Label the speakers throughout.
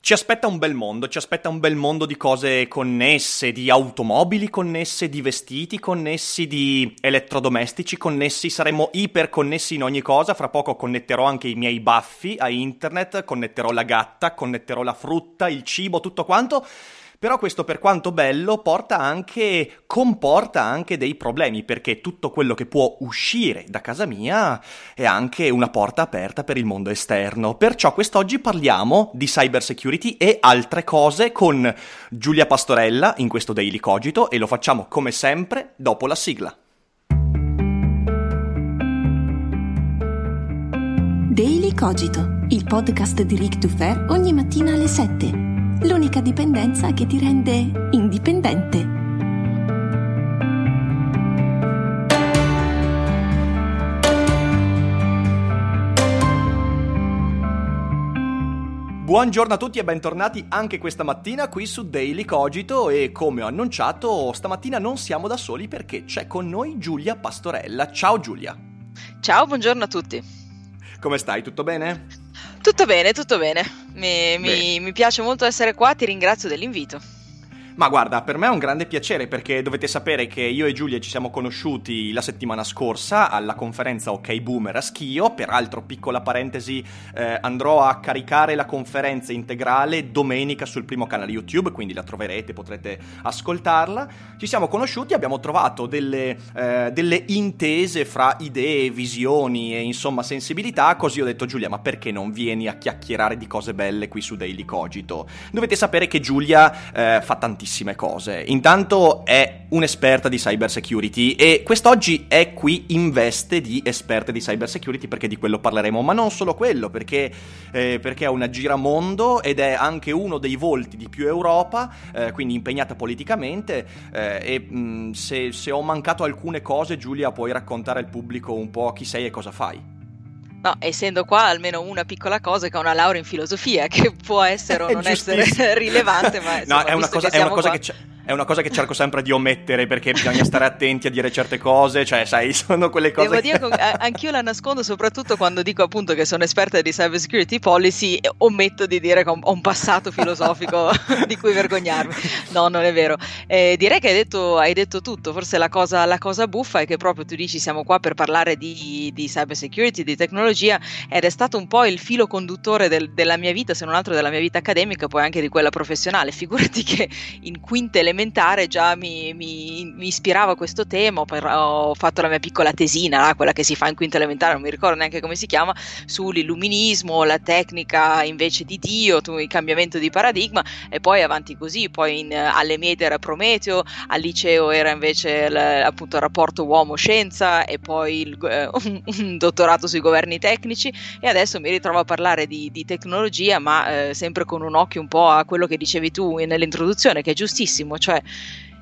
Speaker 1: Ci aspetta un bel mondo, ci aspetta un bel mondo di cose connesse, di automobili connesse, di vestiti connessi, di elettrodomestici connessi, saremo iperconnessi in ogni cosa, fra poco connetterò anche i miei baffi a internet, connetterò la gatta, connetterò la frutta, il cibo, tutto quanto. Però questo per quanto bello porta anche, comporta anche dei problemi perché tutto quello che può uscire da casa mia è anche una porta aperta per il mondo esterno. Perciò quest'oggi parliamo di cyber security e altre cose con Giulia Pastorella in questo Daily Cogito e lo facciamo come sempre dopo la sigla.
Speaker 2: Daily Cogito, il podcast di Rick Dufer ogni mattina alle 7 l'unica dipendenza che ti rende indipendente.
Speaker 1: Buongiorno a tutti e bentornati anche questa mattina qui su Daily Cogito e come ho annunciato stamattina non siamo da soli perché c'è con noi Giulia Pastorella. Ciao Giulia.
Speaker 3: Ciao, buongiorno a tutti.
Speaker 1: Come stai? Tutto bene?
Speaker 3: Tutto bene, tutto bene. Mi, mi, mi piace molto essere qua, ti ringrazio dell'invito.
Speaker 1: Ma guarda, per me è un grande piacere perché dovete sapere che io e Giulia ci siamo conosciuti la settimana scorsa alla conferenza OK Boomer a Schio. Peraltro, piccola parentesi, eh, andrò a caricare la conferenza integrale domenica sul primo canale YouTube, quindi la troverete, potrete ascoltarla. Ci siamo conosciuti, abbiamo trovato delle, eh, delle intese fra idee, visioni e insomma sensibilità. Così ho detto, Giulia, ma perché non vieni a chiacchierare di cose belle qui su Daily Cogito? Dovete sapere che Giulia eh, fa tantissimo tantissime cose. Intanto è un'esperta di cyber security e quest'oggi è qui in veste di esperta di cyber security perché di quello parleremo, ma non solo quello, perché, eh, perché è una giramondo ed è anche uno dei volti di più Europa, eh, quindi impegnata politicamente eh, e mh, se, se ho mancato alcune cose Giulia puoi raccontare al pubblico un po' chi sei e cosa fai.
Speaker 3: No, essendo qua almeno una piccola cosa che ha una laurea in filosofia, che può essere o non essere rilevante, ma insomma,
Speaker 1: no, è una cosa,
Speaker 3: che,
Speaker 1: è una cosa
Speaker 3: che
Speaker 1: c'è è una cosa che cerco sempre di omettere perché bisogna stare attenti a dire certe cose, cioè sai, sono quelle cose
Speaker 3: Devo dire che anch'io la nascondo soprattutto quando dico appunto che sono esperta di cyber security policy, ometto di dire che ho un passato filosofico di cui vergognarmi. No, non è vero. Eh, direi che hai detto, hai detto tutto, forse la cosa, la cosa, buffa è che proprio tu dici siamo qua per parlare di, di cyber security, di tecnologia ed è stato un po' il filo conduttore del, della mia vita, se non altro della mia vita accademica, poi anche di quella professionale. Figurati che in quinta elementare elementare già mi, mi, mi ispirava questo tema, ho, fatto la mia piccola tesina, quella che si fa in quinta elementare, non mi ricordo neanche come si chiama, sull'illuminismo, la tecnica invece di Dio, il cambiamento di paradigma e poi avanti così, poi in, alle medie era Prometeo, al liceo era invece l, appunto il rapporto uomo-scienza e poi il, eh, un, dottorato sui governi tecnici e adesso mi ritrovo a parlare di, di tecnologia ma eh, sempre con un occhio un po' a quello che dicevi tu nell'introduzione che è giustissimo, cioè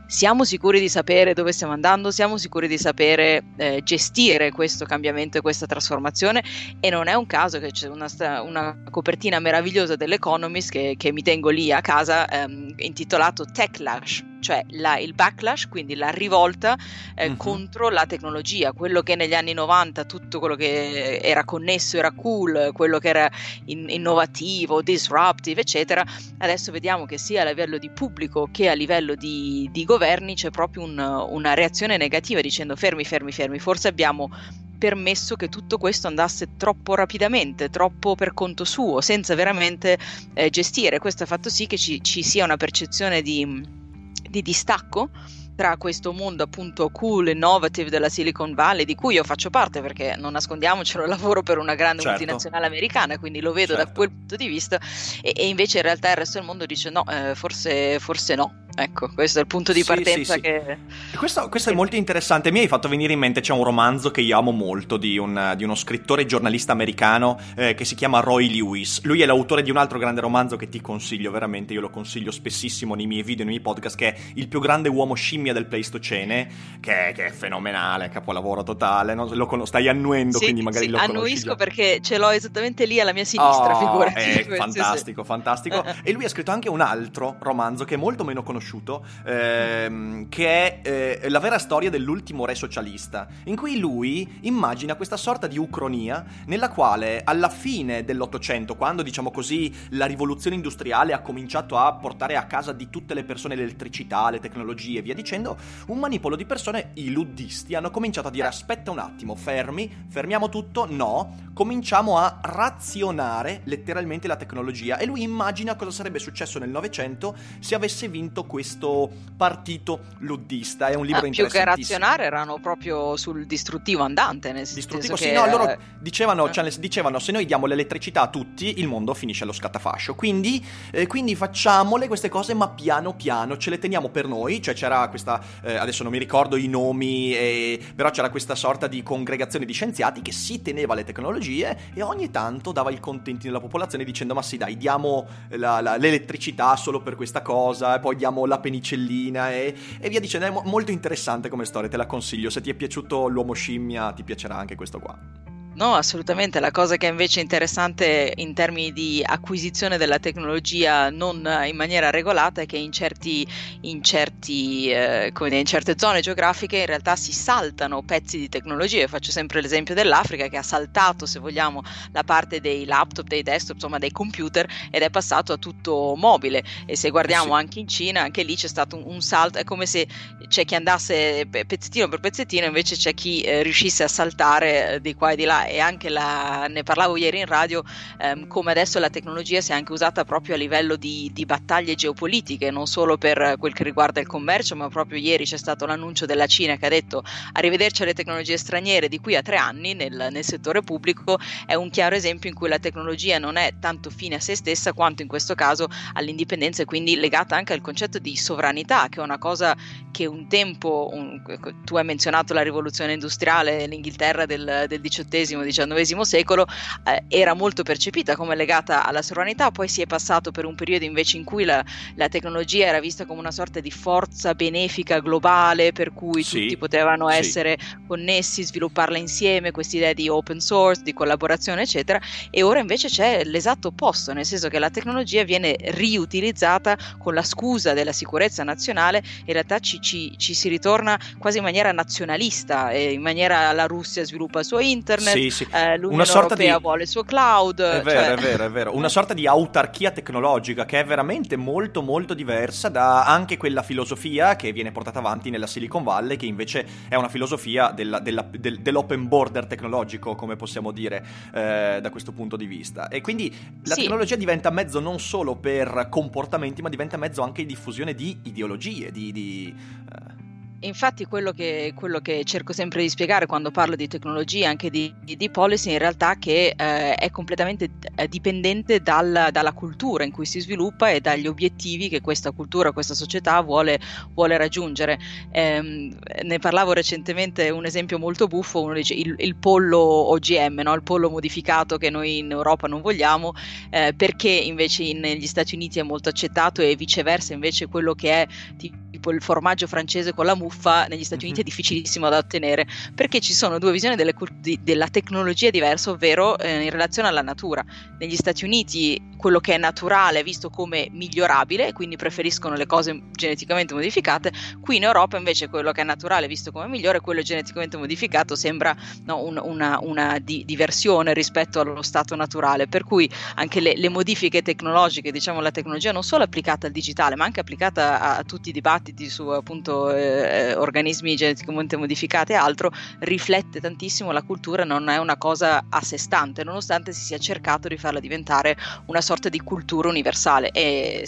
Speaker 3: siamo sicuri di sapere dove stiamo andando, siamo sicuri di sapere eh, gestire questo cambiamento e questa trasformazione e non è un caso che c'è una, una copertina meravigliosa dell'Economist che, che, mi tengo lì a casa ehm, intitolato Techlash cioè la, il backlash, quindi la rivolta eh, uh-huh. contro la tecnologia, quello che negli anni 90 tutto quello che era connesso era cool, quello che era in, innovativo, disruptive, eccetera, adesso vediamo che sia a livello di pubblico che a livello di, di governi c'è proprio un, una reazione negativa dicendo fermi, fermi, fermi, forse abbiamo permesso che tutto questo andasse troppo rapidamente, troppo per conto suo, senza veramente eh, gestire. Questo ha fatto sì che ci, ci sia una percezione di di distacco tra questo mondo appunto cool, innovative della Silicon Valley, di cui io faccio parte perché non nascondiamocelo, lavoro per una grande
Speaker 1: Certo.
Speaker 3: multinazionale americana, quindi lo vedo da
Speaker 1: Certo.
Speaker 3: quel punto di vista e, e invece in realtà il resto del mondo dice no, eh, forse, forse no. Ecco, questo è il punto di
Speaker 1: Sì,
Speaker 3: partenza
Speaker 1: sì, sì.
Speaker 3: che...
Speaker 1: Questo, questo è molto interessante. Mi hai fatto venire in mente, c'è un romanzo che io amo molto di, un- di uno scrittore e giornalista americano eh, che si chiama Roy Lewis. Lui è l'autore di un altro grande romanzo che ti consiglio veramente, io lo consiglio spessissimo nei miei video, nei miei podcast, che è Il più grande uomo scimmia del Pleistocene, che, che è fenomenale, capolavoro totale. no? Lo stai annuendo,
Speaker 3: Sì,
Speaker 1: quindi magari
Speaker 3: sì,
Speaker 1: lo conosci
Speaker 3: annuisco
Speaker 1: già.
Speaker 3: perché ce l'ho esattamente lì alla mia sinistra,
Speaker 1: Oh,
Speaker 3: figurati.
Speaker 1: È
Speaker 3: Sì, sì.
Speaker 1: fantastico, fantastico.
Speaker 3: Eh, eh.
Speaker 1: E lui ha scritto anche un altro romanzo che è molto meno conosciuto, ehm, che è eh, La vera storia dell'ultimo re socialista, in cui lui immagina questa sorta di ucronia nella quale alla fine dell'Ottocento, quando diciamo così la rivoluzione industriale ha cominciato a portare a casa di tutte le persone l'elettricità, le tecnologie e via dicendo, un manipolo di persone, i luddisti, hanno cominciato a dire aspetta un attimo, fermi, fermiamo tutto, no, cominciamo a razionare letteralmente la tecnologia e lui immagina cosa sarebbe successo nel Novecento se avesse vinto questo partito luddista. È un libro
Speaker 3: Ah, più che razionare erano proprio sul distruttivo andante, nel
Speaker 1: Distruttivo,
Speaker 3: senso
Speaker 1: sì,
Speaker 3: che,
Speaker 1: no, loro
Speaker 3: eh,
Speaker 1: dicevano,
Speaker 3: eh.
Speaker 1: cioè, dicevano se noi diamo l'elettricità a tutti, il mondo finisce allo scattafascio. Quindi, eh, quindi facciamole queste cose, ma piano piano ce le teniamo per noi. Cioè c'era questa, eh, adesso non mi ricordo i nomi, eh, però c'era questa sorta di congregazione di scienziati che si teneva le tecnologie e ogni tanto dava il contentino alla popolazione dicendo ma sì dai, diamo la- la- l'elettricità solo per questa cosa, e poi diamo la penicillina e, e via dicendo. È mo- molto interessante come storia, te la consiglio. Se ti è piaciuto l'uomo scimmia, ti piacerà anche questo qua.
Speaker 3: No, assolutamente. La cosa che è invece interessante in termini di acquisizione della tecnologia non in maniera regolata è che in, certi, in, certi, eh, come dire, in certe zone geografiche in realtà si saltano pezzi di tecnologia. Io faccio sempre l'esempio dell'Africa che ha saltato, se vogliamo, la parte dei laptop, dei desktop, insomma dei computer ed è passato a tutto mobile. E se guardiamo
Speaker 1: Sì.
Speaker 3: anche in Cina, anche lì c'è stato un, un salto. È come se c'è chi andasse pe- pezzettino per pezzettino, invece c'è chi eh, riuscisse a saltare eh, di qua e di là e anche la, ne parlavo ieri in radio ehm, come adesso la tecnologia si è anche usata proprio a livello di, di battaglie geopolitiche, non solo per quel che riguarda il commercio, ma proprio ieri c'è stato l'annuncio della Cina che ha detto arrivederci alle tecnologie straniere di qui a tre anni nel, nel settore pubblico, è un chiaro esempio in cui la tecnologia non è tanto fine a se stessa quanto in questo caso all'indipendenza e quindi legata anche al concetto di sovranità, che è una cosa che un tempo, un- tu hai menzionato la rivoluzione industriale, l'Inghilterra del, del XVIII, XIX secolo, eh, era molto percepita come legata alla sovranità, poi si è passato per un periodo invece in cui la, la tecnologia era vista come una sorta di forza benefica globale, per cui
Speaker 1: Sì,
Speaker 3: tutti potevano
Speaker 1: sì.
Speaker 3: essere connessi, svilupparla insieme, questa idea di open source, di collaborazione, eccetera, e ora invece c'è l'esatto opposto, nel senso che la tecnologia viene riutilizzata con la scusa della sicurezza nazionale, in realtà ci, ci- ci si ritorna quasi in maniera nazionalista, e in maniera la Russia sviluppa il suo internet,
Speaker 1: Sì, sì.
Speaker 3: eh, l'Unione
Speaker 1: Una sorta
Speaker 3: Europea
Speaker 1: di-
Speaker 3: vuole il suo cloud.
Speaker 1: È vero,
Speaker 3: cioè-
Speaker 1: è vero, è vero. Una sorta di autarchia tecnologica che è veramente molto, molto diversa da anche quella filosofia che viene portata avanti nella Silicon Valley, che invece è una filosofia della- della- del- dell'open border tecnologico, come possiamo dire, eh, da questo punto di vista. E quindi la
Speaker 3: Sì.
Speaker 1: tecnologia diventa mezzo non solo per comportamenti, ma diventa mezzo anche di diffusione di ideologie, di... di, eh,
Speaker 3: Infatti quello che, quello che cerco sempre di spiegare quando parlo di tecnologia, anche di, di, di policy, in realtà che eh, è completamente eh, dipendente dal- dalla cultura in cui si sviluppa e dagli obiettivi che questa cultura, questa società vuole, vuole raggiungere. Ehm, ne parlavo recentemente, un esempio molto buffo, uno dice il, il pollo OGM, no? il pollo modificato che noi in Europa non vogliamo, eh, perché invece in- negli Stati Uniti è molto accettato e viceversa invece quello che è tipo il formaggio francese con la muffa negli Stati Uniti è
Speaker 1: Mhm.
Speaker 3: difficilissimo da ottenere perché ci sono due visioni delle di- della tecnologia diverse, ovvero eh, in relazione alla natura. Negli Stati Uniti quello che è naturale è visto come migliorabile, quindi preferiscono le cose geneticamente modificate, qui in Europa invece quello che è naturale visto come migliore, quello geneticamente modificato sembra no, un- una, una di- diversione rispetto allo stato naturale, per cui anche le, le modifiche tecnologiche, diciamo la tecnologia non solo applicata al digitale, ma anche applicata a, a tutti i dibattiti su appunto eh, organismi geneticamente modificati e altro, riflette tantissimo la cultura, non è una cosa a sé stante, nonostante si sia cercato di farla diventare una sorta di cultura universale e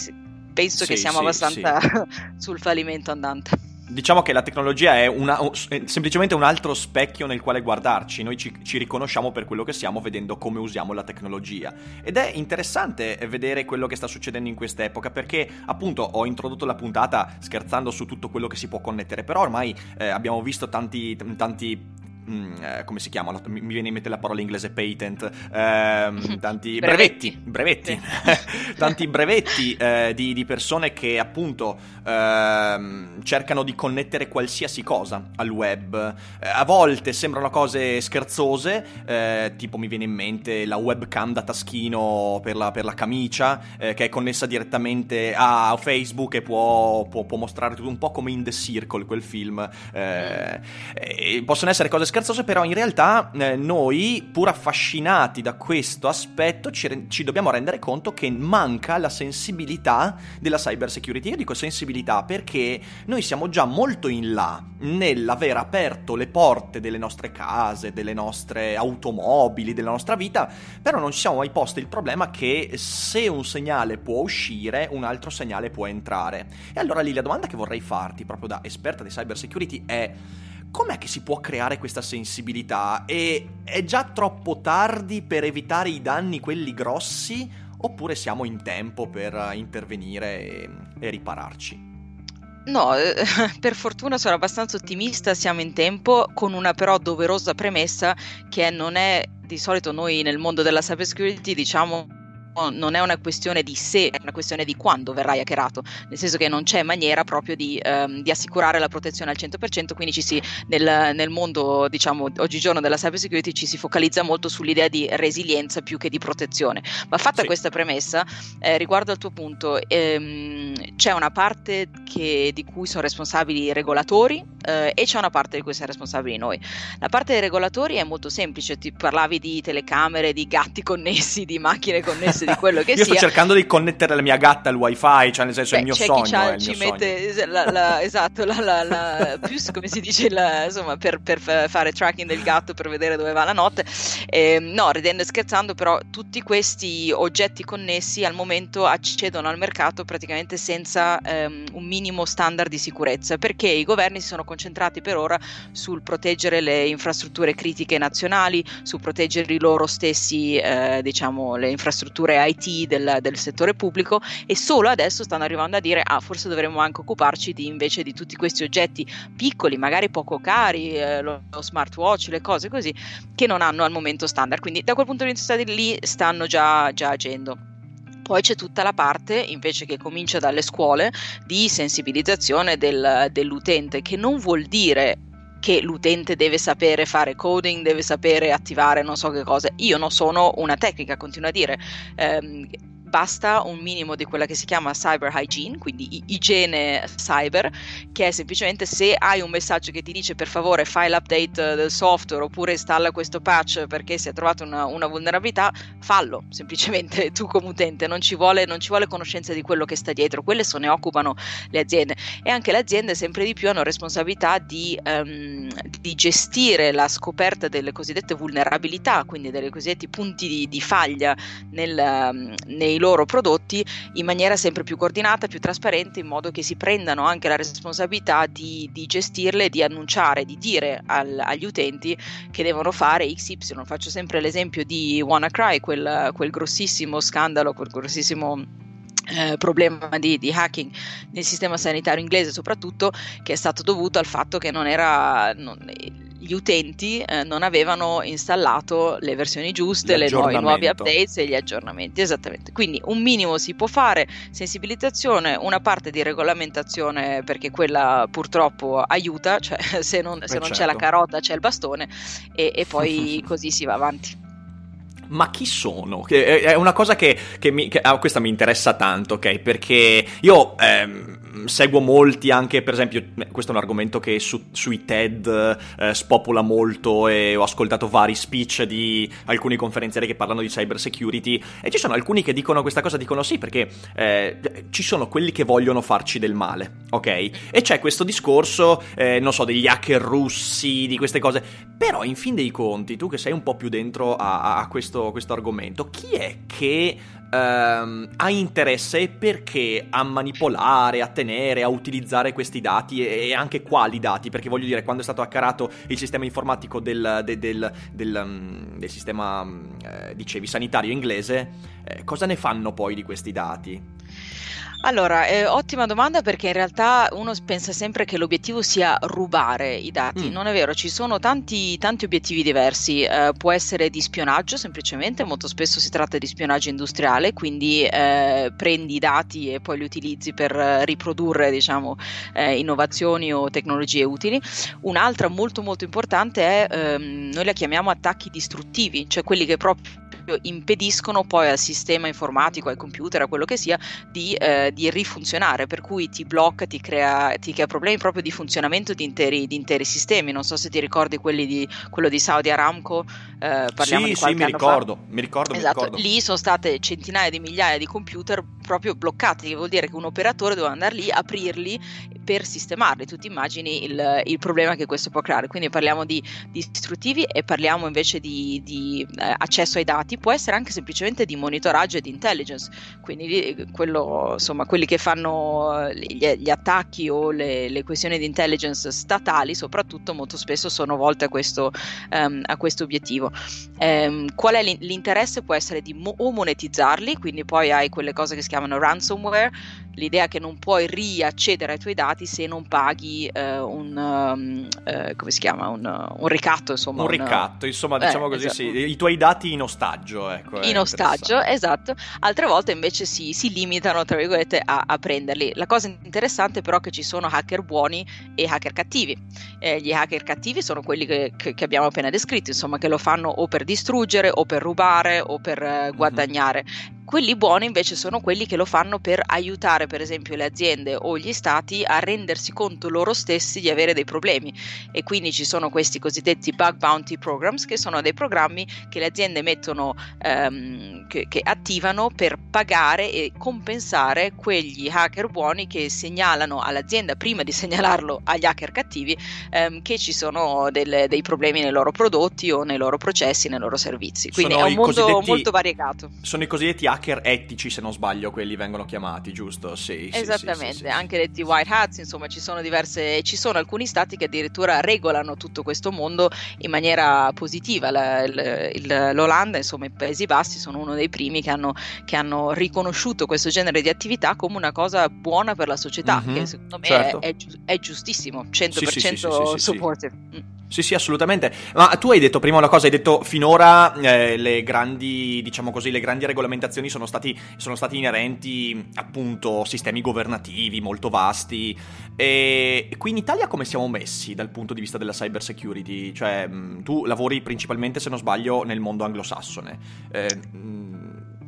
Speaker 3: penso che
Speaker 1: Sì,
Speaker 3: siamo
Speaker 1: sì,
Speaker 3: abbastanza sul fallimento andante.
Speaker 1: Diciamo che la tecnologia è, una, è, semplicemente un altro specchio nel quale guardarci, noi ci, ci, riconosciamo per quello che siamo vedendo come usiamo la tecnologia. Ed è interessante vedere quello che sta succedendo in quest'epoca perché appunto ho introdotto la puntata scherzando su tutto quello che si può connettere, però ormai eh, abbiamo visto tanti, tanti Mm, eh, come si chiama? Mi viene in mente la parola inglese patent. Ehm, tanti brevetti. Brevetti. brevetti. tanti brevetti eh, di, di, persone che appunto ehm, cercano di connettere qualsiasi cosa al web. Eh, a volte sembrano cose scherzose, eh, tipo mi viene in mente la webcam da taschino per la, per la camicia, eh, che è connessa direttamente a Facebook e può, può, può, mostrare tutto un po' come in The Circle, quel film. Eh, possono essere cose scherzose, però in realtà eh, noi, pur affascinati da questo aspetto, ci, ci, dobbiamo rendere conto che manca la sensibilità della cyber security. Io dico sensibilità perché noi siamo già molto in là nell'aver aperto le porte delle nostre case, delle nostre automobili, della nostra vita, però non ci siamo mai posti il problema che se un segnale può uscire, un altro segnale può entrare. E allora lì la domanda che vorrei farti, proprio da esperta di cyber security, è com'è che si può creare questa sensibilità? E è già troppo tardi per evitare i danni, quelli grossi? Oppure siamo in tempo per intervenire e, e ripararci?
Speaker 3: No, per fortuna sono abbastanza ottimista, siamo in tempo, con una però doverosa premessa che non è di solito noi nel mondo della cybersecurity diciamo non è una questione di se, è una questione di quando verrai hackerato, nel senso che non c'è maniera proprio di, um, di assicurare la protezione al 100%, quindi ci si, nel, nel, mondo, diciamo, oggigiorno della cyber security ci si focalizza molto sull'idea di resilienza più che di protezione. Ma fatta sì. questa premessa, eh, riguardo al tuo punto, ehm, c'è una parte che, di cui sono responsabili i regolatori eh, e c'è una parte di cui siamo responsabili noi. La parte dei regolatori è molto semplice, ti parlavi di telecamere, di gatti connessi, di macchine connesse di quello che
Speaker 1: Io
Speaker 3: sia.
Speaker 1: sto cercando di connettere la mia gatta al wifi, cioè nel senso Beh, è il mio
Speaker 3: c'è
Speaker 1: sogno.
Speaker 3: Chi
Speaker 1: è
Speaker 3: ci mette. La, la, esatto, la, la, più come si dice, insomma, per, per, fare tracking del gatto per vedere dove va la notte. Eh, no, ridendo e scherzando, però tutti questi oggetti connessi al momento accedono al mercato praticamente senza ehm, un minimo standard di sicurezza, perché i governi si sono concentrati per ora sul proteggere le infrastrutture critiche nazionali, su proteggere loro stessi, eh, diciamo, le infrastrutture IT del, del, settore pubblico e solo adesso stanno arrivando a dire ah forse dovremmo anche occuparci di, invece di tutti questi oggetti piccoli, magari poco cari, eh, lo, lo, smartwatch, le cose così, che non hanno al momento standard. Quindi da quel punto di vista lì stanno già, già agendo. Poi c'è tutta la parte, invece che comincia dalle scuole, di sensibilizzazione del, dell'utente, che non vuol dire che l'utente deve sapere fare coding, deve sapere attivare non so che cosa. Io non sono una tecnica, continuo a dire. Ehm, basta un minimo di quella che si chiama cyber hygiene, quindi igiene cyber, che è semplicemente se hai un messaggio che ti dice per favore fai l'update del software oppure installa questo patch perché si è trovata una, una vulnerabilità, fallo semplicemente tu come utente, non ci, vuole, non ci vuole conoscenza di quello che sta dietro, quelle se ne occupano le aziende. E anche le aziende sempre di più hanno responsabilità di, um, di gestire la scoperta delle cosiddette vulnerabilità, quindi dei cosiddetti punti di, di faglia nel, um, nei loro prodotti in maniera sempre più coordinata, più trasparente, in modo che si prendano anche la responsabilità di, di gestirle, di annunciare, di dire al, agli utenti che devono fare XY. Faccio sempre l'esempio di WannaCry, quel, quel grossissimo scandalo, quel grossissimo eh, problema di, di, hacking nel sistema sanitario inglese soprattutto che è stato dovuto al fatto che non era non, gli utenti eh, non avevano installato le versioni giuste, le nuove, i nuovi updates e gli aggiornamenti. Esattamente. Quindi un minimo si può fare, sensibilizzazione, una parte di regolamentazione perché quella purtroppo aiuta, cioè se non, se non certo. c'è la certo. carota c'è il bastone e, e poi così si va avanti
Speaker 1: ma chi sono? È una cosa che, che, mi, che ah, questa mi interessa tanto, ok? Perché io ehm, seguo molti anche, per esempio, questo è un argomento che su, sui TED eh, spopola molto e ho ascoltato vari speech di alcuni conferenzieri che parlano di cyber security e ci sono alcuni che dicono questa cosa, dicono sì, perché eh, ci sono quelli che vogliono farci del male, ok? E c'è questo discorso, eh, non so, degli hacker russi, di queste cose, però in fin dei conti, tu che sei un po' più dentro a, a questo questo, questo argomento. Chi è che ehm, ha interesse e perché a manipolare, a tenere, a utilizzare questi dati e, anche quali dati? Perché voglio dire, quando è stato hackerato il sistema informatico del, del, del, del um, sistema, eh, dicevi, sanitario inglese, eh, cosa ne fanno poi di questi dati?
Speaker 3: Allora, eh, ottima domanda perché in realtà uno pensa sempre che l'obiettivo sia rubare i dati. Mm. Non è vero, ci sono tanti, tanti obiettivi diversi. Eh, può essere di spionaggio semplicemente, molto spesso si tratta di spionaggio industriale, quindi eh, prendi i dati e poi li utilizzi per riprodurre diciamo, eh, innovazioni o tecnologie utili. Un'altra molto molto importante è, ehm, noi la chiamiamo attacchi distruttivi, cioè quelli che proprio impediscono poi al sistema informatico, ai computer, a quello che sia, di, eh, di rifunzionare, per cui ti blocca, ti crea, ti crea, problemi proprio di funzionamento di interi, di interi, sistemi. Non so se ti ricordi quelli di, quello di Saudi Aramco, eh, parliamo
Speaker 1: sì,
Speaker 3: di qualche
Speaker 1: sì, mi ricordo, mi ricordo,
Speaker 3: esatto.
Speaker 1: mi ricordo.
Speaker 3: Lì sono state centinaia di migliaia di computer proprio bloccati, che vuol dire che un operatore doveva andare lì, aprirli per sistemarli. Tu ti immagini il, il problema che questo può creare. Quindi parliamo di, di distruttivi e parliamo invece di, di eh, accesso ai dati può essere anche semplicemente di monitoraggio e di intelligence, quindi quello, insomma, quelli che fanno eh, gli, gli attacchi o le, le, questioni di intelligence statali soprattutto molto spesso sono volte a questo, um, a questo obiettivo. Um, qual è l'interesse? Può essere di mo- o monetizzarli, quindi poi hai quelle cose che si chiamano ransomware, l'idea che non puoi riaccedere ai tuoi dati se non paghi uh, un, um, come si chiama, un, un ricatto, insomma.
Speaker 1: Un, un ricatto, insomma, diciamo eh, così, esatto. sì, i tuoi dati in ostaggio, ecco.
Speaker 3: In ostaggio, esatto. Altre volte invece si, si limitano, tra virgolette, a, a, prenderli. La cosa interessante però è che ci sono hacker buoni e hacker cattivi. Eh, gli hacker cattivi sono quelli che, che, che, abbiamo appena descritto, insomma, che lo fanno o per distruggere o per rubare o per eh, guadagnare. Mm-hmm. Quelli buoni invece sono quelli che lo fanno per aiutare per esempio le aziende o gli stati a rendersi conto loro stessi di avere dei problemi e quindi ci sono questi cosiddetti bug bounty programs che sono dei programmi che le aziende mettono, ehm, che, che attivano per pagare e compensare quegli hacker buoni che segnalano all'azienda prima di segnalarlo agli hacker cattivi ehm, che ci sono delle, dei problemi nei loro prodotti o nei loro processi, nei loro servizi. Quindi sono è un mondo molto variegato.
Speaker 1: Sono i cosiddetti hacker hacker etici, se non sbaglio, quelli vengono chiamati, giusto? Sì,
Speaker 3: Esattamente,
Speaker 1: sì, sì,
Speaker 3: anche detti white hats, insomma, ci sono diverse, ci sono alcuni stati che addirittura regolano tutto questo mondo in maniera positiva. La, il, il, L'Olanda, insomma, i Paesi Bassi sono uno dei primi che hanno, che hanno, riconosciuto questo genere di attività come una cosa buona per la società, mm-hmm, che secondo me certo. è, è, è, giustissimo, 100% supportive. Mm.
Speaker 1: Sì, sì, assolutamente. Ma tu hai detto prima una cosa, hai detto finora eh, le grandi, diciamo così, le grandi regolamentazioni sono stati, sono stati inerenti appunto sistemi governativi molto vasti. E qui in Italia come siamo messi dal punto di vista della cyber security? Cioè, mh, tu lavori principalmente, se non sbaglio, nel mondo anglosassone. Eh, mh,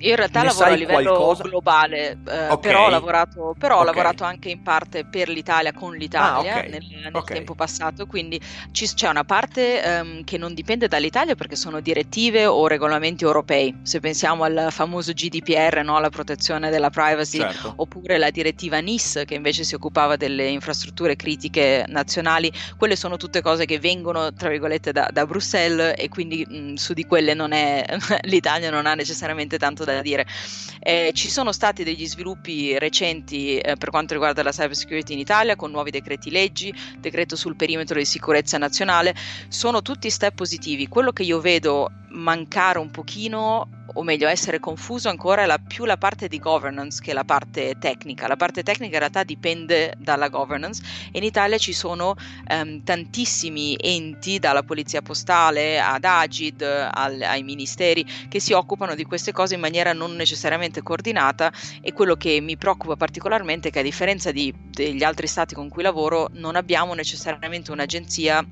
Speaker 3: in realtà lavoro a livello qualcosa? globale, eh, okay. però, ho lavorato, però okay. ho lavorato, anche in parte per l'Italia, con l'Italia ah, okay. nel, nel tempo passato, quindi ci, c'è una parte um, che non dipende dall'Italia perché sono direttive o regolamenti europei. Se pensiamo al famoso GDPR, no? la protezione della privacy, certo. oppure la direttiva NIS che invece si occupava delle infrastrutture critiche nazionali, quelle sono tutte cose che vengono, tra virgolette, da, da Bruxelles e quindi mh, su di quelle non è, l'Italia non ha necessariamente tanto da da dire. Eh, ci sono stati degli sviluppi recenti eh, per quanto riguarda la cyber security in Italia con nuovi decreti leggi, decreto sul perimetro di sicurezza nazionale, sono tutti step positivi. Quello che io vedo mancare un pochino o meglio essere confuso ancora la, più la parte di governance che la parte tecnica. La parte tecnica in realtà dipende dalla governance e in Italia ci sono um, tantissimi enti, dalla polizia postale ad Agid, al, ai ministeri, che si occupano di queste cose in maniera non necessariamente coordinata e quello che mi preoccupa particolarmente è che a differenza di, degli altri stati con cui lavoro non abbiamo necessariamente un'agenzia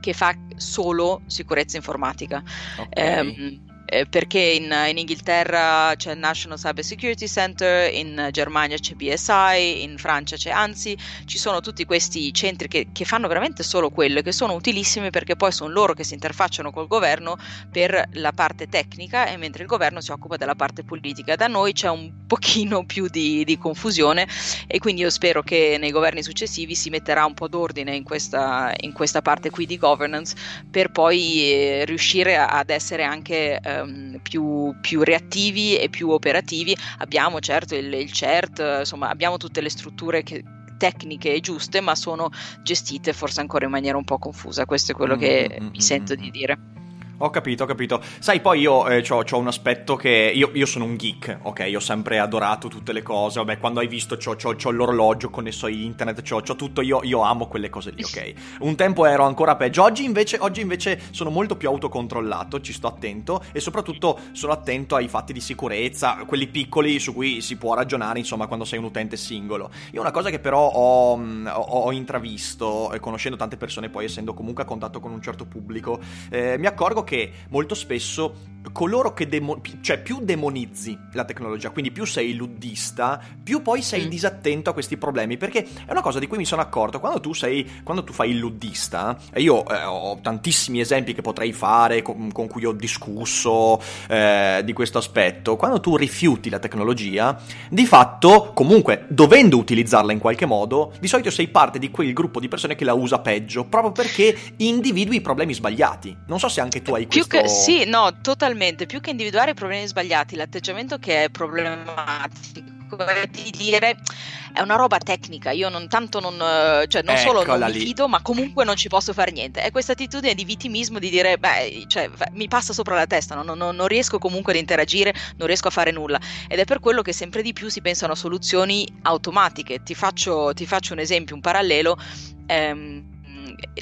Speaker 3: che fa solo sicurezza informatica. Okay. Um, eh, perché in, in, Inghilterra c'è il National Cyber Security Center, in Germania c'è BSI, in Francia c'è ANSI, ci sono tutti questi centri che, che fanno veramente solo quello che sono utilissimi perché poi sono loro che si interfacciano col governo per la parte tecnica e mentre il governo si occupa della parte politica. Da noi c'è un pochino più di, di confusione e quindi io spero che nei governi successivi si metterà un po' d'ordine in questa, in questa parte qui di governance per poi eh, riuscire ad essere anche eh, ehm, più, più, reattivi e più operativi. Abbiamo certo il, il CERT, insomma abbiamo tutte le strutture che, tecniche giuste, ma sono gestite forse ancora in maniera un po' confusa. Questo è quello che mm-hmm. mi sento di dire.
Speaker 1: Ho capito, ho capito. Sai, poi io eh, ho un aspetto che. Io, io, sono un geek, ok? Io ho sempre adorato tutte le cose. Vabbè, quando hai visto, ho l'orologio connesso a internet, c'ho, tutto. Io, io, amo quelle cose lì, ok? Un tempo ero ancora peggio. Oggi invece, oggi invece sono molto più autocontrollato, ci sto attento. E soprattutto sono attento ai fatti di sicurezza, quelli piccoli su cui si può ragionare, insomma, quando sei un utente singolo. Io una cosa che però ho, mm, ho, ho intravisto, conoscendo tante persone, poi essendo comunque a contatto con un certo pubblico, eh, mi accorgo che che molto spesso coloro che demo- cioè più demonizzi la tecnologia, quindi più sei luddista, più poi sei mm. disattento a questi problemi, perché è una cosa di cui mi sono accorto, quando tu sei quando tu fai il luddista, e io eh, ho tantissimi esempi che potrei fare con, con cui ho discusso eh, di questo aspetto, quando tu rifiuti la tecnologia, di fatto, comunque dovendo utilizzarla in qualche modo, di solito sei parte di quel gruppo di persone che la usa peggio, proprio perché individui i problemi sbagliati. Non so se anche tu hai
Speaker 3: più questo... Che, sì, no, totalmente. Più che individuare i problemi sbagliati, l'atteggiamento che è problematico è di dire è una roba tecnica, io non tanto non, cioè non solo non mi fido, ma comunque non ci posso fare niente. È questa attitudine di vittimismo di dire, beh, cioè, mi passa sopra la testa, no? non, non, non, riesco comunque ad interagire, non riesco a fare nulla. Ed è per quello che sempre di più si pensano a soluzioni automatiche. Ti faccio, ti faccio un esempio, un parallelo. Ehm,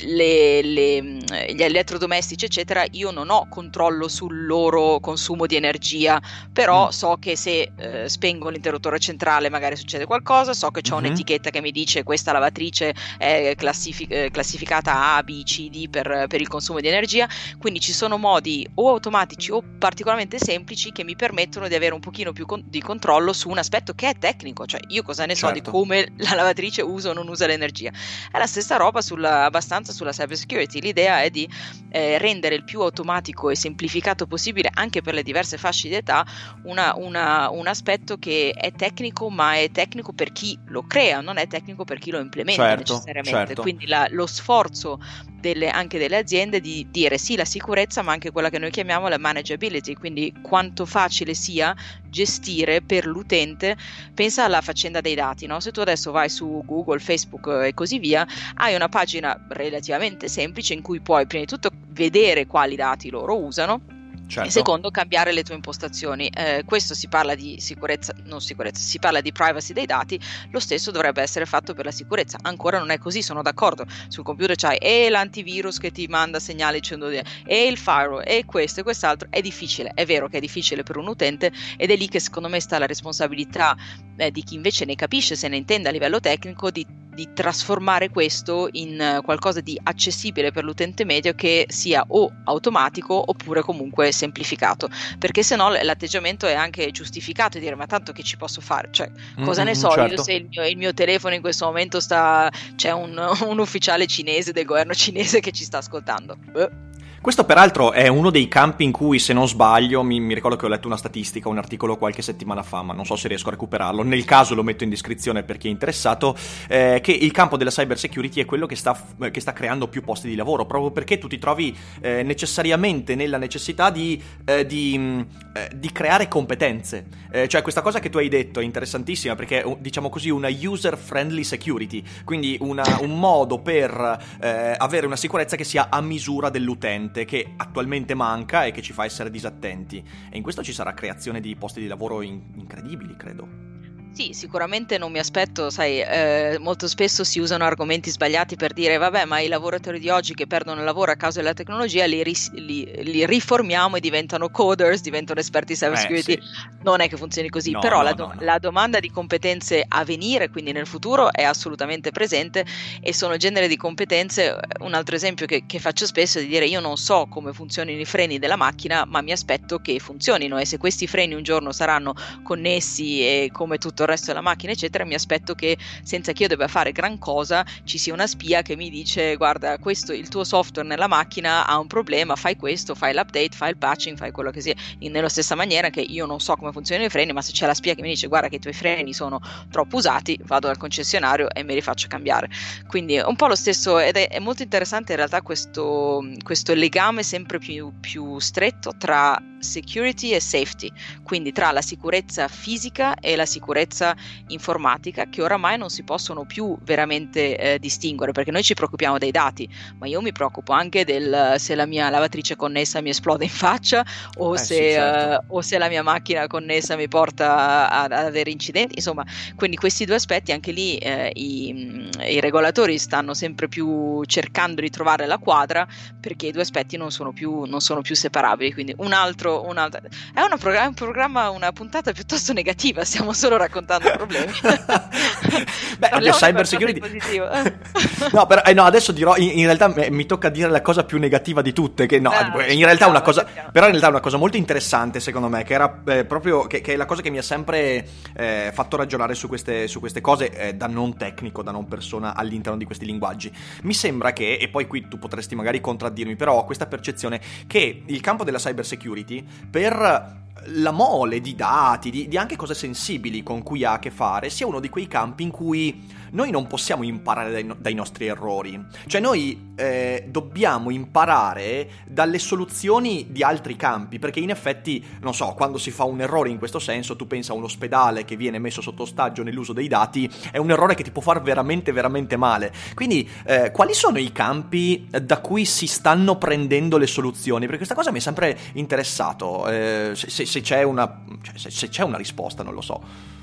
Speaker 3: le, le, gli elettrodomestici, eccetera, io non ho controllo sul loro consumo di energia, però mm. so che se eh, spengo l'interruttore centrale magari succede qualcosa, so che c'è mm-hmm. un'etichetta che mi dice questa lavatrice è classific- eh, classificata A, B, C, D per, per, il consumo di energia, quindi ci sono modi o automatici o particolarmente semplici che mi permettono di avere un pochino più con- di controllo su un aspetto che è tecnico, cioè io cosa ne so certo. di come la lavatrice usa o non usa l'energia. È la stessa roba sulla abbastanza sulla cyber security. L'idea è di eh, rendere il più automatico e semplificato possibile anche per le diverse fasce di età una, una, un aspetto che è tecnico, ma è tecnico per chi lo crea, non è tecnico per chi lo implementa certo, necessariamente. Certo. Quindi la, lo sforzo delle, anche delle aziende di dire sì la sicurezza, ma anche quella che noi chiamiamo la manageability, quindi quanto facile sia gestire per l'utente. Pensa alla faccenda dei dati, no? se tu adesso vai su Google, Facebook e così via, hai una pagina relativamente semplice in cui puoi prima di tutto vedere quali dati loro usano Certo. E secondo, cambiare le tue impostazioni. Eh, questo si parla di sicurezza, non sicurezza, si parla di privacy dei dati, lo stesso dovrebbe essere fatto per la sicurezza. Ancora non è così, sono d'accordo. Sul computer c'hai e l'antivirus che ti manda segnali dicendo di, e il firewall e questo e quest'altro. È difficile, è vero che è difficile per un utente ed è lì che secondo me sta la responsabilità eh, di chi invece ne capisce, se ne intende a livello tecnico, di di trasformare questo in eh, qualcosa di accessibile per l'utente medio che sia o automatico oppure comunque semplificato, perché se no l'atteggiamento è anche giustificato e dire ma tanto che ci posso fare, cioè cosa mm-hmm, ne so certo. io se il mio, il mio, telefono in questo momento sta, c'è un, un, ufficiale cinese del governo cinese che ci sta ascoltando. Eh
Speaker 1: questo peraltro è uno dei campi in cui, se non sbaglio, mi, mi, ricordo che ho letto una statistica, un articolo qualche settimana fa, ma non so se riesco a recuperarlo. Nel caso lo metto in descrizione per chi è interessato, eh, che il campo della cyber security è quello che sta, che sta, creando più posti di lavoro, proprio perché tu ti trovi eh, necessariamente nella necessità di, eh, di, mm, eh, di creare competenze. Eh, cioè questa cosa che tu hai detto è interessantissima perché è, diciamo così, una user-friendly security, quindi una, un modo per eh, avere una sicurezza che sia a misura dell'utente componente che attualmente manca e che ci fa essere disattenti. E in questo ci sarà creazione di posti di lavoro in- incredibili, credo.
Speaker 3: Sì, sicuramente non mi aspetto, sai, eh, molto spesso si usano argomenti sbagliati per dire vabbè, ma i lavoratori di oggi che perdono il lavoro a causa della tecnologia li, ris- li, li riformiamo e diventano coders, diventano esperti di cyber security. Eh, sì. Non è che funzioni così, no, però no, la, do- no, la, domanda di competenze a venire, quindi nel futuro, è assolutamente presente e sono genere di competenze, un altro esempio che, che faccio spesso è di dire io non so come funzionano i freni della macchina, ma mi aspetto che funzionino e se questi freni un giorno saranno connessi e come tutto resto della macchina, eccetera, mi aspetto che senza che io debba fare gran cosa ci sia una spia che mi dice guarda, questo il tuo software nella macchina ha un problema, fai questo, fai l'update, fai il patching, fai quello che sia. In, nella stessa maniera che io non so come funzionano i freni, ma se c'è la spia che mi dice guarda che i tuoi freni sono troppo usati, vado dal concessionario e me li faccio cambiare. Quindi è un po' lo stesso ed è, è molto interessante in realtà questo, questo legame sempre più, più stretto tra security e safety, quindi tra la sicurezza fisica e la sicurezza informatica che oramai non si possono più veramente eh, distinguere perché noi ci preoccupiamo dei dati, ma io mi preoccupo anche del se la mia lavatrice connessa mi esplode in faccia o,
Speaker 1: Eh,
Speaker 3: se,
Speaker 1: sì, certo.
Speaker 3: eh, o se la mia macchina connessa mi porta ad, ad avere incidenti, insomma, quindi questi due aspetti anche lì eh, i, i regolatori stanno sempre più cercando di trovare la quadra perché i due aspetti non sono più, non sono più separabili. Quindi un altro, un altro è una programma, un programma, una puntata piuttosto negativa, stiamo solo raccontando problemi.
Speaker 1: Beh,
Speaker 3: Parliamo
Speaker 1: cyber security.
Speaker 3: positivo.
Speaker 1: No, però, eh, no, adesso dirò, in, in realtà eh, mi tocca dire la cosa più negativa di tutte, che no,
Speaker 3: Ah,
Speaker 1: eh, in realtà è una cosa, però in realtà è una cosa molto interessante secondo me, che era eh, proprio, che, che è la cosa che mi ha sempre eh, fatto ragionare su queste, su queste cose eh, da non tecnico, da non persona all'interno di questi linguaggi. Mi sembra che, e poi qui tu potresti magari contraddirmi, però ho questa percezione che il campo della cyber security, per la mole di dati, di, di anche cose sensibili con cui ha a che fare, sia uno di quei campi in cui noi non possiamo imparare dai, dai nostri errori. Cioè noi eh, dobbiamo imparare dalle soluzioni di altri campi, perché in effetti, non so, quando si fa un errore in questo senso, tu pensa a un ospedale che viene messo sotto ostaggio nell'uso dei dati, è un errore che ti può far veramente, veramente male. Quindi, eh, quali sono i campi da cui si stanno prendendo le soluzioni? Perché questa cosa mi è sempre interessato. eh, se, se- se c'è una, cioè, se- se c'è una risposta, non lo so.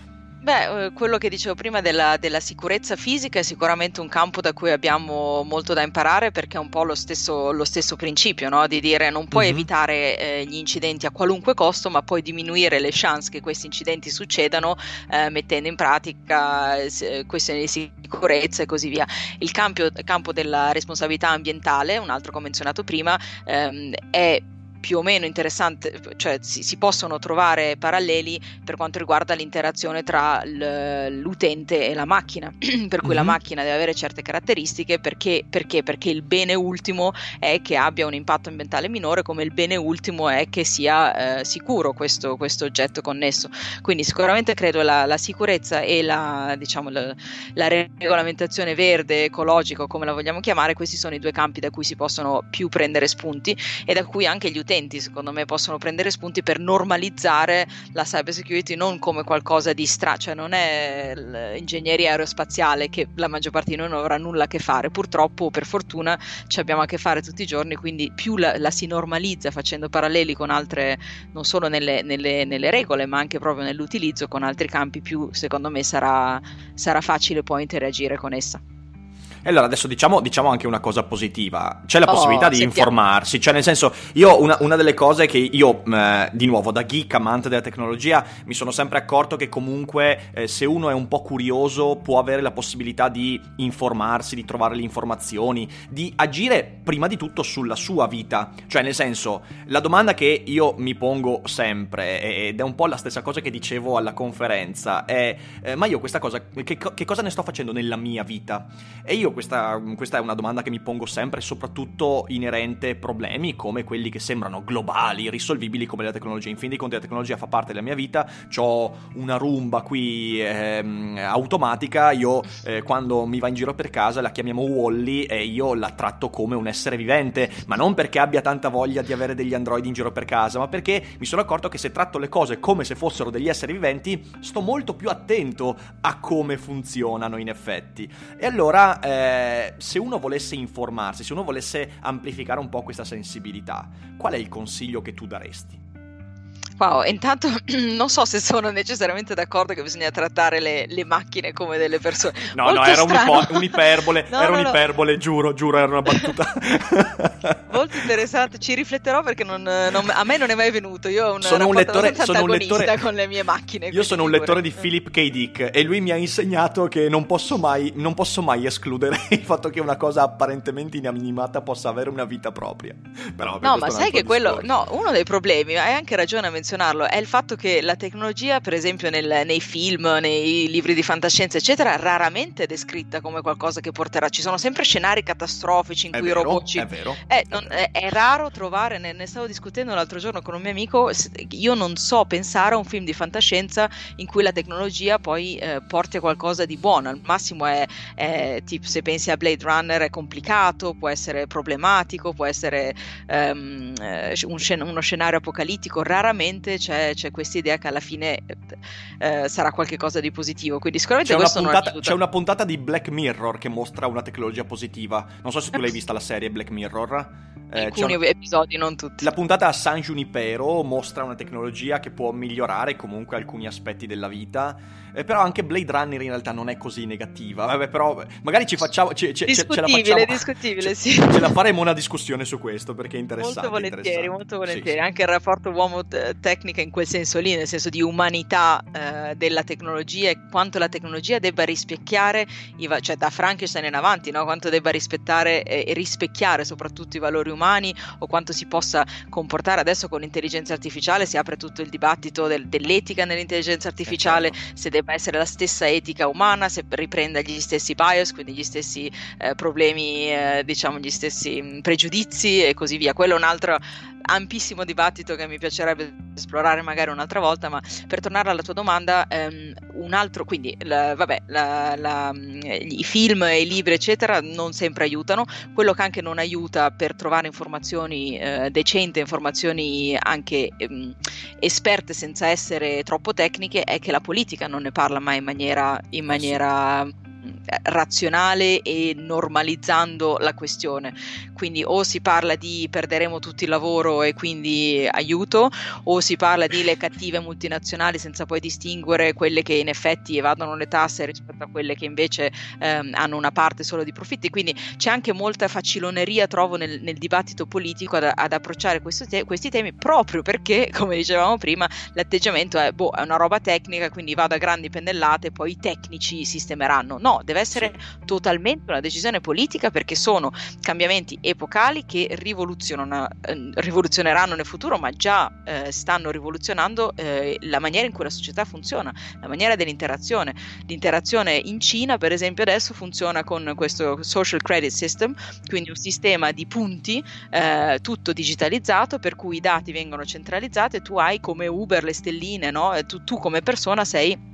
Speaker 3: Beh, eh, quello che dicevo prima della, della sicurezza fisica è sicuramente un campo da cui abbiamo molto da imparare perché è un po' lo stesso, lo stesso principio, no? Di dire non puoi
Speaker 1: Mhm.
Speaker 3: evitare eh, gli incidenti a qualunque costo, ma puoi diminuire le chance che questi incidenti succedano eh, mettendo in pratica eh, s- questioni di sicurezza e così via. Il campo, campo della responsabilità ambientale, un altro che ho menzionato prima, ehm, è più o meno interessante, cioè si, si possono trovare paralleli per quanto riguarda l'interazione tra l'utente e la macchina, per cui la
Speaker 1: Mhm.
Speaker 3: macchina deve avere certe caratteristiche perché, perché? Perché il bene ultimo è che abbia un impatto ambientale minore, come il bene ultimo è che sia eh, sicuro questo, questo oggetto connesso. Quindi sicuramente credo la, la sicurezza e la, diciamo, la, la regolamentazione verde, ecologica, o come la vogliamo chiamare, questi sono i due campi da cui si possono più prendere spunti e da cui anche gli utenti secondo me possono prendere spunti per normalizzare la cyber security non come qualcosa di strano, cioè non è l'ingegneria aerospaziale che la maggior parte di noi non avrà nulla a che fare, purtroppo per fortuna ci abbiamo a che fare tutti i giorni, quindi più la, la si normalizza facendo paralleli con altre, non solo nelle, nelle- nelle regole ma anche proprio nell'utilizzo con altri campi, più secondo me sarà, sarà facile poi interagire con essa.
Speaker 1: E allora adesso diciamo, diciamo anche una cosa positiva. C'è la
Speaker 3: Oh,
Speaker 1: possibilità di
Speaker 3: sentiamo.
Speaker 1: informarsi, cioè nel senso, io una, una delle cose che io, eh, di nuovo, da geek, amante della tecnologia, mi sono sempre accorto che comunque eh, se uno è un po' curioso può avere la possibilità di informarsi, di trovare le informazioni, di agire prima di tutto sulla sua vita. Cioè nel senso, la domanda che io mi pongo sempre, ed è un po' la stessa cosa che dicevo alla conferenza, è eh, ma io questa cosa, che, che cosa ne sto facendo nella mia vita? E io questa, questa è una domanda che mi pongo sempre, soprattutto inerente a problemi come quelli che sembrano globali, irrisolvibili come la tecnologia. In fin dei conti la tecnologia fa parte della mia vita, ho una rumba qui ehm, automatica, io eh, quando mi va in giro per casa la chiamiamo Wally e io la tratto come un essere vivente, ma non perché abbia tanta voglia di avere degli androidi in giro per casa, ma perché mi sono accorto che se tratto le cose come se fossero degli esseri viventi, sto molto più attento a come funzionano in effetti. E allora, eh, se uno volesse informarsi, se uno volesse amplificare un po' questa sensibilità, qual è il consiglio che tu daresti?
Speaker 3: Wow, intanto non so se sono necessariamente d'accordo che bisogna trattare le, le macchine come delle persone.
Speaker 1: No,
Speaker 3: Molto
Speaker 1: no, era
Speaker 3: strano.
Speaker 1: un'iperbole,
Speaker 3: No,
Speaker 1: era
Speaker 3: no, no.
Speaker 1: un'iperbole, giuro, giuro, era una battuta.
Speaker 3: Molto interessante, ci rifletterò perché non- non- a me non è mai venuto. Io ho un
Speaker 1: Sono un lettore- sono un lettore-
Speaker 3: con le mie macchine.
Speaker 1: Io sono un lettore di. Philip K. Dick e lui mi ha insegnato che non posso mai, non posso mai escludere il fatto che una cosa apparentemente inanimata possa avere una vita propria. Però,
Speaker 3: No, ma sai che quello, no, uno dei problemi, hai anche ragione a menzionare menzionarlo, è il fatto che la tecnologia, per esempio nel, nei film, nei libri di fantascienza, eccetera, raramente è descritta come qualcosa che porterà. Ci sono sempre scenari catastrofici in
Speaker 1: È
Speaker 3: cui
Speaker 1: vero,
Speaker 3: i robot ci...
Speaker 1: è vero,
Speaker 3: Eh,
Speaker 1: è
Speaker 3: non- è, è raro trovare, ne, ne stavo discutendo l'altro giorno con un mio amico, io non so pensare a un film di fantascienza in cui la tecnologia poi eh, porti a qualcosa di buono, al massimo è, è tipo se pensi a Blade Runner è complicato, può essere problematico, può essere eh, un scen- uno scenario apocalittico, raramente c'è, c'è questa idea che alla fine eh, sarà qualcosa di positivo, quindi sicuramente
Speaker 1: C'è una, puntata, c'è una puntata di Black Mirror che mostra una tecnologia positiva. Non so se tu l'hai vista la serie Black Mirror. Eh,
Speaker 3: Alcuni
Speaker 1: una-
Speaker 3: episodi, non tutti.
Speaker 1: La puntata a San Junipero mostra una tecnologia che può migliorare comunque alcuni aspetti della vita, eh, però anche Blade Runner in realtà non è così negativa. Vabbè, però magari ci facciamo... ce- ce- ce- ce la
Speaker 3: discutibile,
Speaker 1: facciamo-
Speaker 3: discutibile,
Speaker 1: ce-
Speaker 3: sì.
Speaker 1: Ce la faremo una discussione su questo perché è interessante.
Speaker 3: Molto volentieri,
Speaker 1: interessante.
Speaker 3: molto
Speaker 1: Sì,
Speaker 3: volentieri.
Speaker 1: sì.
Speaker 3: Anche il rapporto uomo-tecnica in quel senso lì, nel senso di umanità eh, della tecnologia e quanto la tecnologia debba rispecchiare, va- cioè da Frankenstein in avanti, no? quanto debba rispettare eh, e rispecchiare soprattutto i valori umani o quanto si possa comportare adesso con l'intelligenza artificiale, si apre tutto il dibattito del- dell'etica nell'intelligenza artificiale,
Speaker 1: certo.
Speaker 3: se debba essere la stessa etica umana, se riprenda gli stessi bias, quindi gli stessi eh, problemi, eh, diciamo gli stessi mh, pregiudizi e così via. Quello è un altro ampissimo dibattito che mi piacerebbe esplorare magari un'altra volta, ma per tornare alla tua domanda, ehm, un altro, quindi la- vabbè, la- la- mh, i film e i libri eccetera non sempre aiutano, quello che anche non aiuta per trovare informazioni eh, decenti, informazioni anche ehm, esperte senza essere troppo tecniche, è che la politica non ne parla mai in maniera, in maniera mh, razionale e normalizzando la questione. Quindi o si parla di perderemo tutti il lavoro e quindi aiuto, o si parla di le cattive multinazionali senza poi distinguere quelle che in effetti evadono le tasse rispetto a quelle che invece ehm, hanno una parte solo di profitti. Quindi c'è anche molta faciloneria, trovo, nel, nel dibattito politico ad, ad approcciare te- questi temi proprio perché, come dicevamo prima, l'atteggiamento è, boh, è una roba tecnica, quindi vado a grandi pennellate, poi i tecnici sistemeranno. No, deve essere totalmente una decisione politica perché sono cambiamenti epocali che rivoluzionano- eh, rivoluzioneranno nel futuro, ma già eh, stanno rivoluzionando eh, la maniera in cui la società funziona, la maniera dell'interazione. L'interazione in Cina, per esempio, adesso funziona con questo social credit system, quindi un sistema di punti eh, tutto digitalizzato per cui i dati vengono centralizzati e tu hai come Uber le stelline, no? Tu, tu come persona sei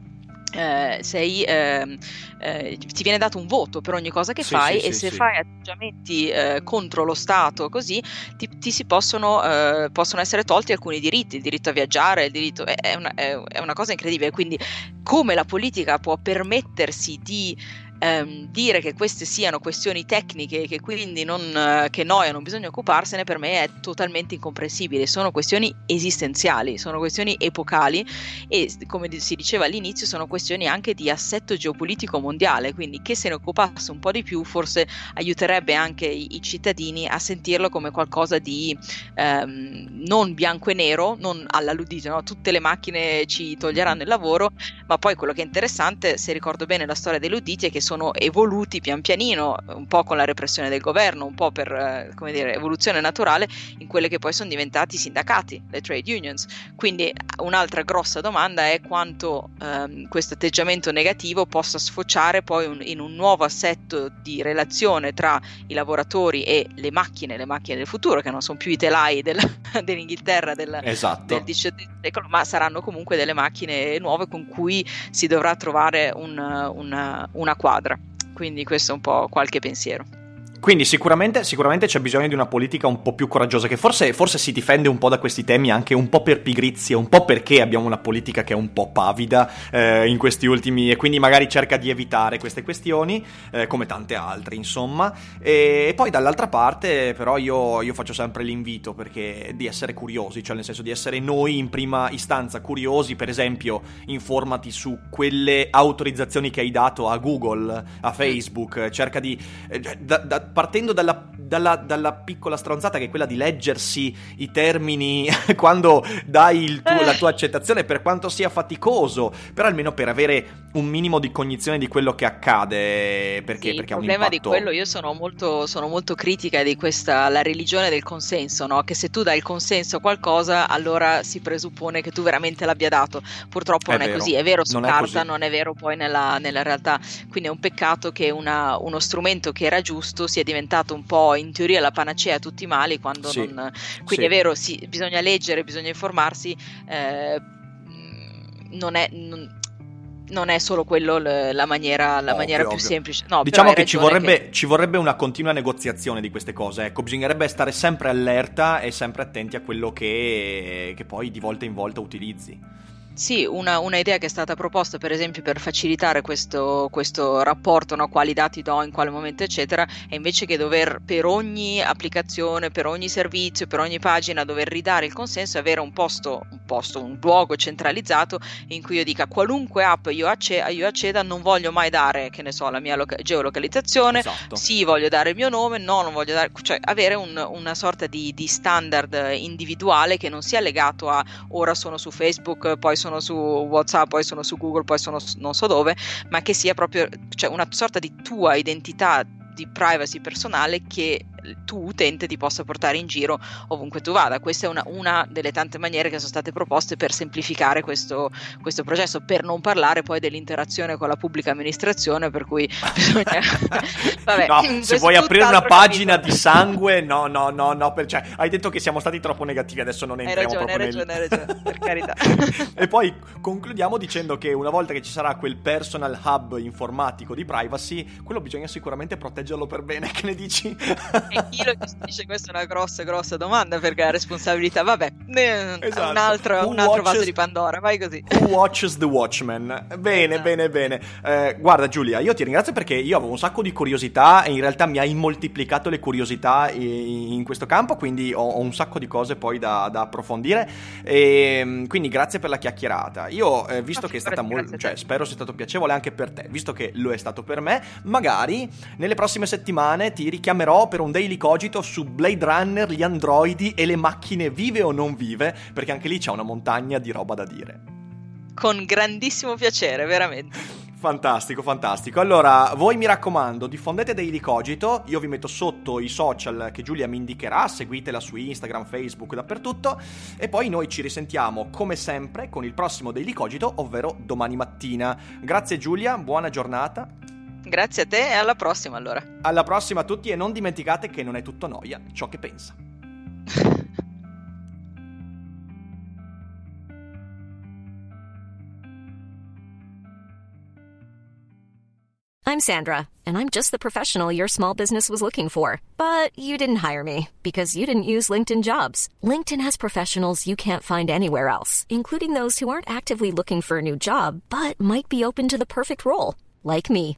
Speaker 3: eh, sei, ehm, eh, ti viene dato un voto per ogni cosa che
Speaker 1: Sì,
Speaker 3: fai
Speaker 1: sì,
Speaker 3: e
Speaker 1: sì,
Speaker 3: se fai atteggiamenti eh, contro lo Stato così ti, ti si possono, eh, possono essere tolti alcuni diritti, il diritto a viaggiare, il diritto, è, una, è una cosa incredibile, quindi come la politica può permettersi di ehm, dire che queste siano questioni tecniche che quindi non, eh, che noia, non bisogna occuparsene, per me è totalmente incomprensibile. Sono questioni esistenziali, sono questioni epocali e come si diceva all'inizio sono questioni anche di assetto geopolitico mondiale, quindi che se ne occupasse un po' di più forse aiuterebbe anche i, i cittadini a sentirlo come qualcosa di ehm, non bianco e nero, non all'alludito, no? tutte le macchine ci toglieranno il lavoro, ma poi quello che è interessante, se ricordo bene la storia dei Luditi, è che sono evoluti pian pianino, un po' con la repressione del governo, un po' per eh, come dire, evoluzione naturale, in quelle che poi sono diventati i sindacati, le trade unions. Quindi un'altra grossa domanda è quanto ehm, questo atteggiamento negativo possa sfociare poi un- in un nuovo assetto di relazione tra i lavoratori e le macchine, le macchine del futuro, che non sono più i telai del- dell'Inghilterra del,
Speaker 1: Esatto.
Speaker 3: del XVIII secolo, ma saranno comunque delle macchine nuove con cui si dovrà trovare un- una, una quadra. Quindi questo è un po' qualche pensiero.
Speaker 1: Quindi sicuramente, sicuramente c'è bisogno di una politica un po' più coraggiosa, che forse, forse si difende un po' da questi temi anche un po' per pigrizia, un po' perché abbiamo una politica che è un po' pavida eh, in questi ultimi e quindi magari cerca di evitare queste questioni, eh, come tante altre insomma. E, e poi dall'altra parte però io, io faccio sempre l'invito perché di essere curiosi, cioè nel senso di essere noi in prima istanza curiosi, per esempio informati su quelle autorizzazioni che hai dato a Google, a Facebook, cerca di... eh, da- da- partendo dalla, dalla, dalla, piccola stronzata che è quella di leggersi i termini quando dai tuo, la tua accettazione, per quanto sia faticoso, però almeno per avere un minimo di cognizione di quello che accade, perché,
Speaker 3: sì,
Speaker 1: perché
Speaker 3: il
Speaker 1: problema
Speaker 3: di quello io sono molto, sono molto critica di questa, la religione del consenso, no? che se tu dai il consenso a qualcosa allora si presuppone che tu veramente l'abbia dato, purtroppo
Speaker 1: è
Speaker 3: non
Speaker 1: vero.
Speaker 3: è così, è vero su
Speaker 1: non
Speaker 3: carta,
Speaker 1: è
Speaker 3: non è vero poi nella, nella, realtà, quindi è un peccato che una, uno strumento che era giusto sia diventato un po' in teoria la panacea a tutti i mali, quando
Speaker 1: sì.
Speaker 3: non... Quindi
Speaker 1: sì.
Speaker 3: è vero, sì, bisogna leggere, bisogna informarsi, eh, non è... Non, non è solo quello la maniera, la
Speaker 1: ovvio,
Speaker 3: maniera più
Speaker 1: ovvio.
Speaker 3: semplice. No,
Speaker 1: diciamo che ci vorrebbe,
Speaker 3: che
Speaker 1: ci vorrebbe, una continua negoziazione di queste cose. Ecco, bisognerebbe stare sempre allerta e sempre attenti a quello che, che poi di volta in volta utilizzi.
Speaker 3: Sì, una, una, idea che è stata proposta per esempio per facilitare questo, questo rapporto, no? quali dati do in quale momento eccetera, è invece che dover per ogni applicazione, per ogni servizio, per ogni pagina dover ridare il consenso, avere un posto, un, posto, un luogo centralizzato in cui io dica qualunque app io, acceda, io acceda non voglio mai dare, che ne so, la mia loca- geolocalizzazione,
Speaker 1: esatto.
Speaker 3: sì voglio dare il mio nome, no non voglio dare, cioè avere un, una sorta di, di standard individuale che non sia legato a ora sono su Facebook, poi sono su WhatsApp, poi sono su Google, poi sono non so dove, ma che sia proprio cioè una sorta di tua identità di privacy personale che tu utente ti possa portare in giro ovunque tu vada. Questa è una, una delle tante maniere che sono state proposte per semplificare questo, questo, processo, per non parlare poi dell'interazione con la pubblica amministrazione, per cui bisogna...
Speaker 1: Vabbè, no, se vuoi aprire una pagina capito. di sangue, no, no, no, no, per, cioè, hai detto che siamo stati troppo negativi, adesso non entriamo
Speaker 3: hai ragione,
Speaker 1: proprio
Speaker 3: hai ragione,
Speaker 1: nel...
Speaker 3: hai ragione, per carità.
Speaker 1: e poi concludiamo dicendo che una volta che ci sarà quel personal hub informatico di privacy, quello bisogna sicuramente proteggerlo per bene, che ne dici?
Speaker 3: E chi lo gestisce? Questa è una grossa, grossa domanda perché la responsabilità, vabbè,
Speaker 1: esatto.
Speaker 3: un altro, un altro vaso di Pandora, vai così.
Speaker 1: Who watches the Watchmen? Bene, no. bene, bene. Eh, guarda Giulia, io ti ringrazio perché io avevo un sacco di curiosità e in realtà mi hai moltiplicato le curiosità in questo campo, quindi ho, ho un sacco di cose poi da, da approfondire e quindi grazie per la chiacchierata. Io, eh, visto che è stata molto, cioè spero sia stato piacevole anche per te, visto che lo è stato per me, magari nelle prossime settimane ti richiamerò per un daily cogito su Blade Runner, gli androidi e le macchine vive o non vive, perché anche lì c'è una montagna di roba da dire.
Speaker 3: Con grandissimo piacere, veramente.
Speaker 1: Fantastico, fantastico. Allora, voi mi raccomando, diffondete Daily Cogito, io vi metto sotto i social che Giulia mi indicherà, seguitela su Instagram, Facebook, dappertutto, e poi noi ci risentiamo come sempre con il prossimo Daily Cogito, ovvero domani mattina. Grazie Giulia, buona giornata.
Speaker 3: Grazie a te e alla prossima allora.
Speaker 1: Alla prossima a tutti e non dimenticate che non è tutto noia ciò che pensa.
Speaker 4: I'm Sandra, and I'm just the professional your small business was looking for. But you didn't hire me because you didn't use LinkedIn jobs. LinkedIn has professionals you can't find anywhere else, including those who aren't actively looking for a new job but might be open to the perfect role, like me.